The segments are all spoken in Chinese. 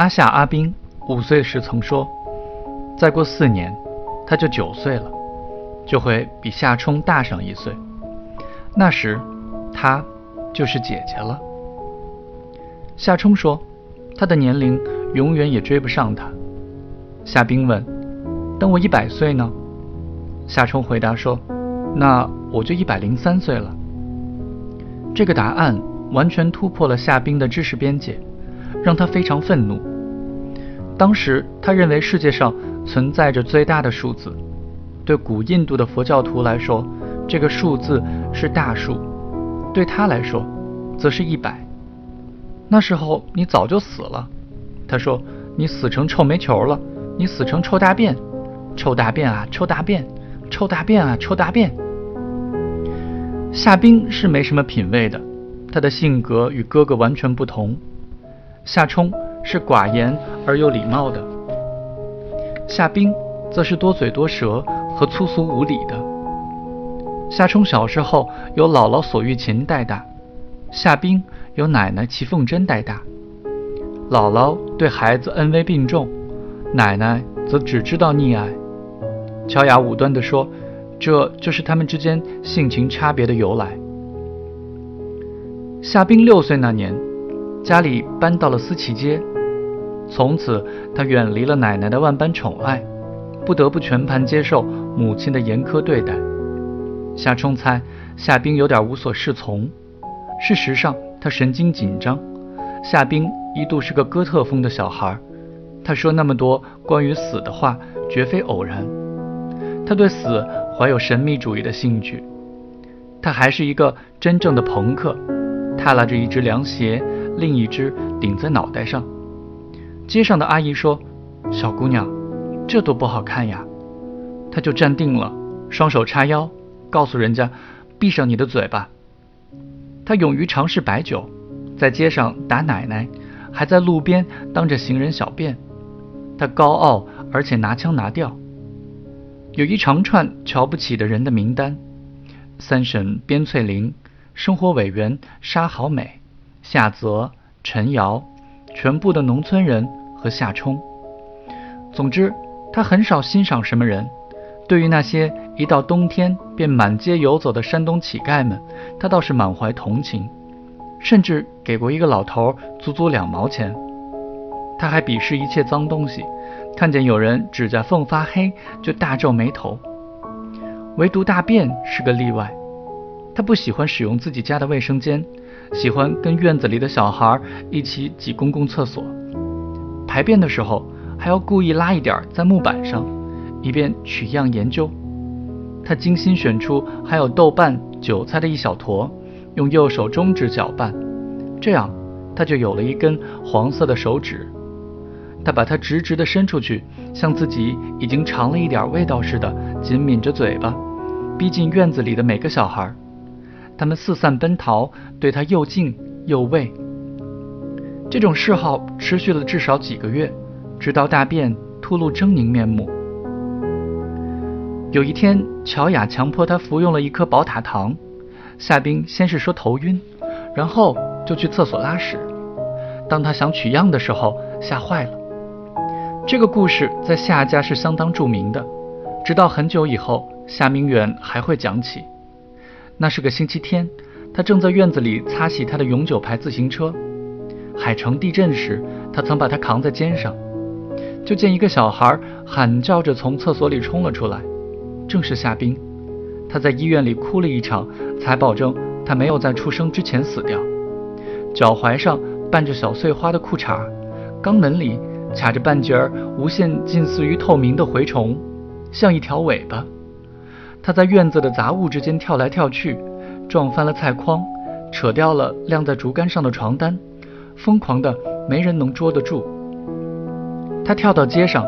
阿夏阿兵五岁时曾说：“再过四年，他就九岁了，就会比夏冲大上一岁。那时，他就是姐姐了。”夏冲说：“他的年龄永远也追不上他。”夏冰问：“等我一百岁呢？”夏冲回答说：“那我就一百零三岁了。”这个答案完全突破了夏冰的知识边界，让他非常愤怒。当时他认为世界上存在着最大的数字，对古印度的佛教徒来说，这个数字是大数；对他来说，则是一百。那时候你早就死了，他说：“你死成臭煤球了，你死成臭大便，臭大便啊，臭大便，臭大便啊，臭大便。”夏冰是没什么品位的，他的性格与哥哥完全不同。夏冲是寡言而又礼貌的，夏冰则是多嘴多舌和粗俗无礼的。夏冲小时候由姥姥索玉琴带大，夏冰由奶奶齐凤珍带大。姥姥对孩子恩威并重，奶奶则只知道溺爱。乔雅武断地说。这就是他们之间性情差别的由来。夏冰六岁那年，家里搬到了思齐街，从此他远离了奶奶的万般宠爱，不得不全盘接受母亲的严苛对待。夏冲猜夏冰有点无所适从，事实上他神经紧张。夏冰一度是个哥特风的小孩，他说那么多关于死的话，绝非偶然。他对死。怀有神秘主义的兴趣，他还是一个真正的朋克，踏拉着一只凉鞋，另一只顶在脑袋上。街上的阿姨说：“小姑娘，这多不好看呀！”她就站定了，双手叉腰，告诉人家：“闭上你的嘴巴。”他勇于尝试白酒，在街上打奶奶，还在路边当着行人小便。他高傲而且拿腔拿调。有一长串瞧不起的人的名单：三婶边翠玲、生活委员沙好美、夏泽、陈瑶，全部的农村人和夏冲。总之，他很少欣赏什么人。对于那些一到冬天便满街游走的山东乞丐们，他倒是满怀同情，甚至给过一个老头足足两毛钱。他还鄙视一切脏东西。看见有人指甲缝发黑，就大皱眉头。唯独大便是个例外，他不喜欢使用自己家的卫生间，喜欢跟院子里的小孩一起挤公共厕所。排便的时候还要故意拉一点在木板上，以便取样研究。他精心选出还有豆瓣、韭菜的一小坨，用右手中指搅拌，这样他就有了一根黄色的手指。他把它直直地伸出去，像自己已经尝了一点味道似的，紧抿着嘴巴，逼近院子里的每个小孩。他们四散奔逃，对他又敬又畏。这种嗜好持续了至少几个月，直到大便吐露狰狞面目。有一天，乔雅强迫他服用了一颗宝塔糖。夏冰先是说头晕，然后就去厕所拉屎。当他想取样的时候，吓坏了。这个故事在夏家是相当著名的，直到很久以后，夏明远还会讲起。那是个星期天，他正在院子里擦洗他的永久牌自行车。海城地震时，他曾把它扛在肩上。就见一个小孩喊叫着从厕所里冲了出来，正是夏冰。他在医院里哭了一场，才保证他没有在出生之前死掉。脚踝上伴着小碎花的裤衩，肛门里。卡着半截儿无限近似于透明的蛔虫，像一条尾巴。他在院子的杂物之间跳来跳去，撞翻了菜筐，扯掉了晾在竹竿上的床单，疯狂的没人能捉得住。他跳到街上，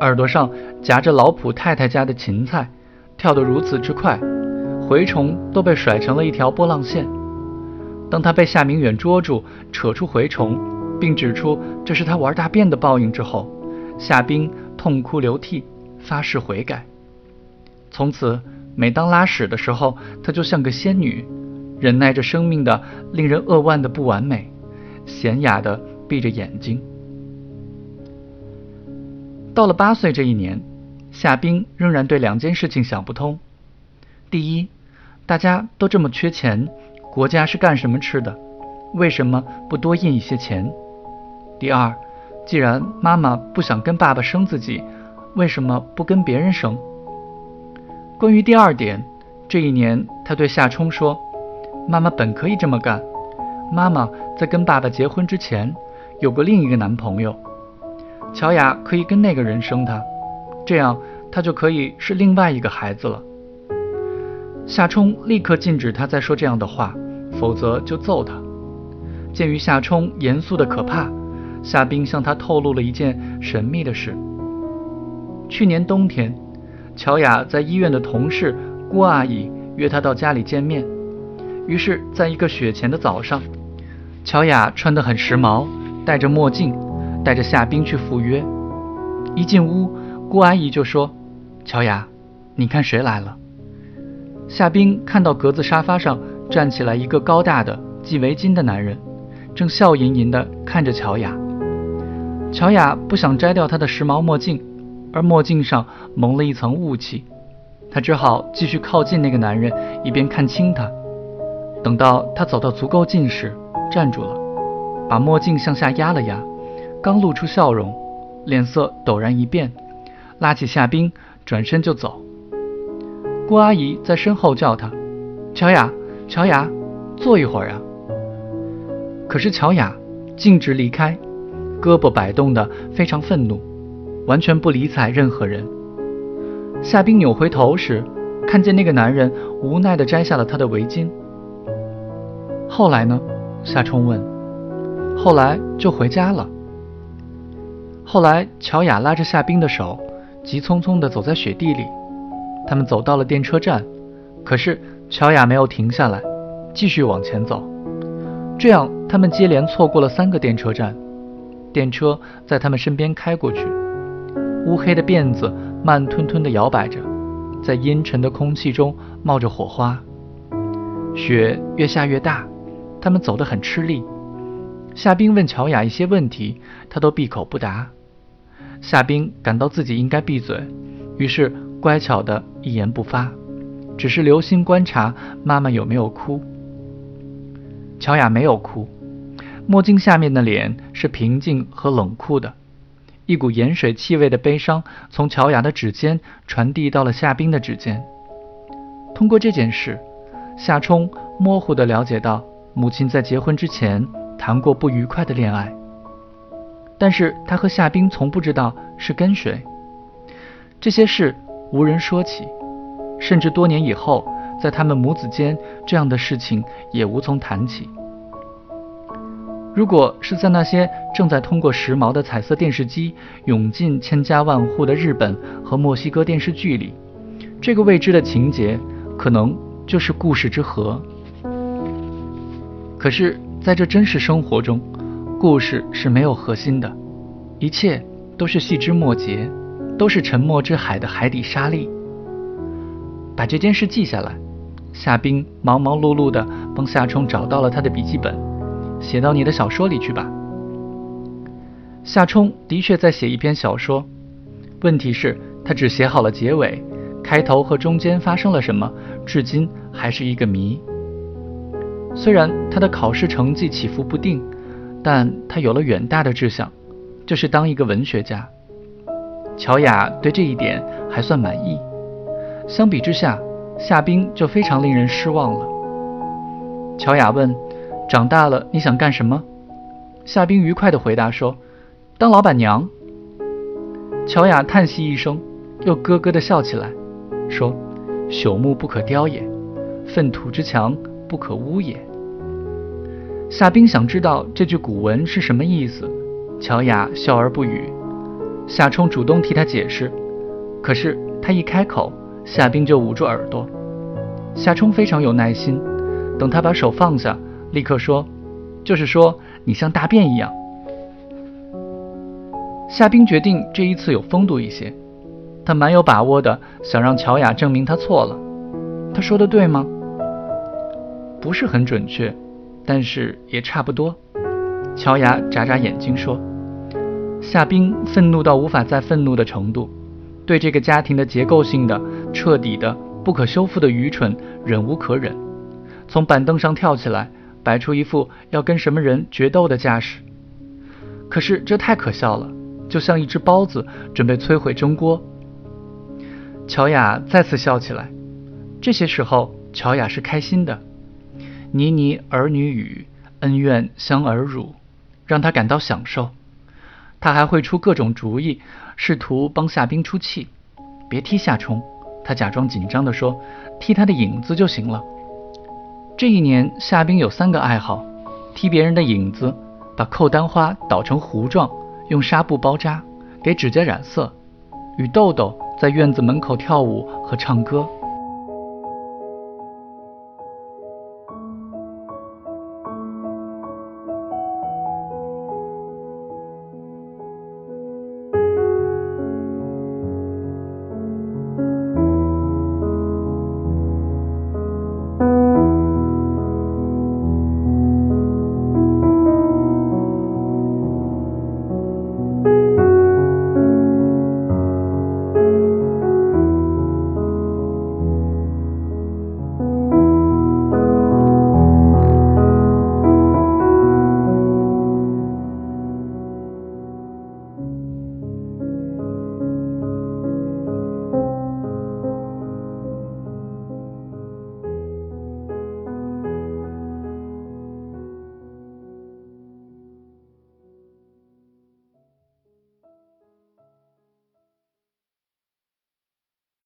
耳朵上夹着老普太太家的芹菜，跳得如此之快，蛔虫都被甩成了一条波浪线。当他被夏明远捉住，扯出蛔虫。并指出这是他玩大便的报应之后，夏冰痛哭流涕，发誓悔改。从此，每当拉屎的时候，她就像个仙女，忍耐着生命的令人扼腕的不完美，娴雅的闭着眼睛。到了八岁这一年，夏冰仍然对两件事情想不通：第一，大家都这么缺钱，国家是干什么吃的？为什么不多印一些钱？第二，既然妈妈不想跟爸爸生自己，为什么不跟别人生？关于第二点，这一年他对夏冲说：“妈妈本可以这么干。妈妈在跟爸爸结婚之前，有过另一个男朋友，乔雅可以跟那个人生他，这样他就可以是另外一个孩子了。”夏冲立刻禁止他再说这样的话，否则就揍他。鉴于夏冲严肃的可怕，夏冰向他透露了一件神秘的事。去年冬天。乔雅在医院的同事郭阿姨约她到家里见面，于是，在一个雪前的早上，乔雅穿得很时髦，戴着墨镜，带着夏冰去赴约。一进屋，郭阿姨就说：“乔雅，你看谁来了？”夏冰看到格子沙发上站起来一个高大的系围巾的男人，正笑吟吟地看着乔雅。乔雅不想摘掉他的时髦墨镜。而墨镜上蒙了一层雾气，她只好继续靠近那个男人，一边看清他。等到他走到足够近时，站住了，把墨镜向下压了压，刚露出笑容，脸色陡然一变，拉起夏冰，转身就走。郭阿姨在身后叫他：“乔雅，乔雅，坐一会儿啊。”可是乔雅径直离开，胳膊摆动的非常愤怒。完全不理睬任何人。夏冰扭回头时，看见那个男人无奈地摘下了他的围巾。后来呢？夏冲问。后来就回家了。后来，乔雅拉着夏冰的手，急匆匆地走在雪地里。他们走到了电车站，可是乔雅没有停下来，继续往前走。这样，他们接连错过了三个电车站。电车在他们身边开过去。乌黑的辫子慢吞吞地摇摆着，在阴沉的空气中冒着火花。雪越下越大，他们走得很吃力。夏冰问乔雅一些问题，她都闭口不答。夏冰感到自己应该闭嘴，于是乖巧的一言不发，只是留心观察妈妈有没有哭。乔雅没有哭，墨镜下面的脸是平静和冷酷的。一股盐水气味的悲伤从乔雅的指尖传递到了夏冰的指尖。通过这件事，夏冲模糊地了解到母亲在结婚之前谈过不愉快的恋爱，但是他和夏冰从不知道是跟谁。这些事无人说起，甚至多年以后，在他们母子间，这样的事情也无从谈起。如果是在那些正在通过时髦的彩色电视机涌进千家万户的日本和墨西哥电视剧里，这个未知的情节可能就是故事之核。可是，在这真实生活中，故事是没有核心的，一切都是细枝末节，都是沉默之海的海底沙粒。把这件事记下来，夏冰忙忙碌碌地帮夏冲找到了他的笔记本。写到你的小说里去吧。夏冲的确在写一篇小说，问题是，他只写好了结尾，开头和中间发生了什么，至今还是一个谜。虽然他的考试成绩起伏不定，但他有了远大的志向，就是当一个文学家。乔雅对这一点还算满意。相比之下，夏冰就非常令人失望了。乔雅问。长大了你想干什么？夏冰愉快地回答说：“当老板娘。”乔雅叹息一声，又咯咯地笑起来，说：“朽木不可雕也，粪土之墙不可污也。”夏冰想知道这句古文是什么意思，乔雅笑而不语。夏冲主动替他解释，可是他一开口，夏冰就捂住耳朵。夏冲非常有耐心，等他把手放下。立刻说，就是说你像大便一样。夏冰决定这一次有风度一些，他蛮有把握的想让乔雅证明他错了。他说的对吗？不是很准确，但是也差不多。乔雅眨眨眼睛说：“夏冰愤怒到无法再愤怒的程度，对这个家庭的结构性的、彻底的、不可修复的愚蠢忍无可忍，从板凳上跳起来，摆出一副要跟什么人决斗的架势。可是这太可笑了，就像一只包子准备摧毁蒸锅。乔雅再次笑起来，这些时候乔雅是开心的。倪妮儿女语，恩怨相耳辱，让她感到享受。他还会出各种主意，试图帮夏冰出气。别踢夏冲，他假装紧张地说：“踢他的影子就行了。”这一年，夏冰有三个爱好：踢别人的影子，把扣丹花捣成糊状，用纱布包扎，给指甲染色，与豆豆在院子门口跳舞和唱歌。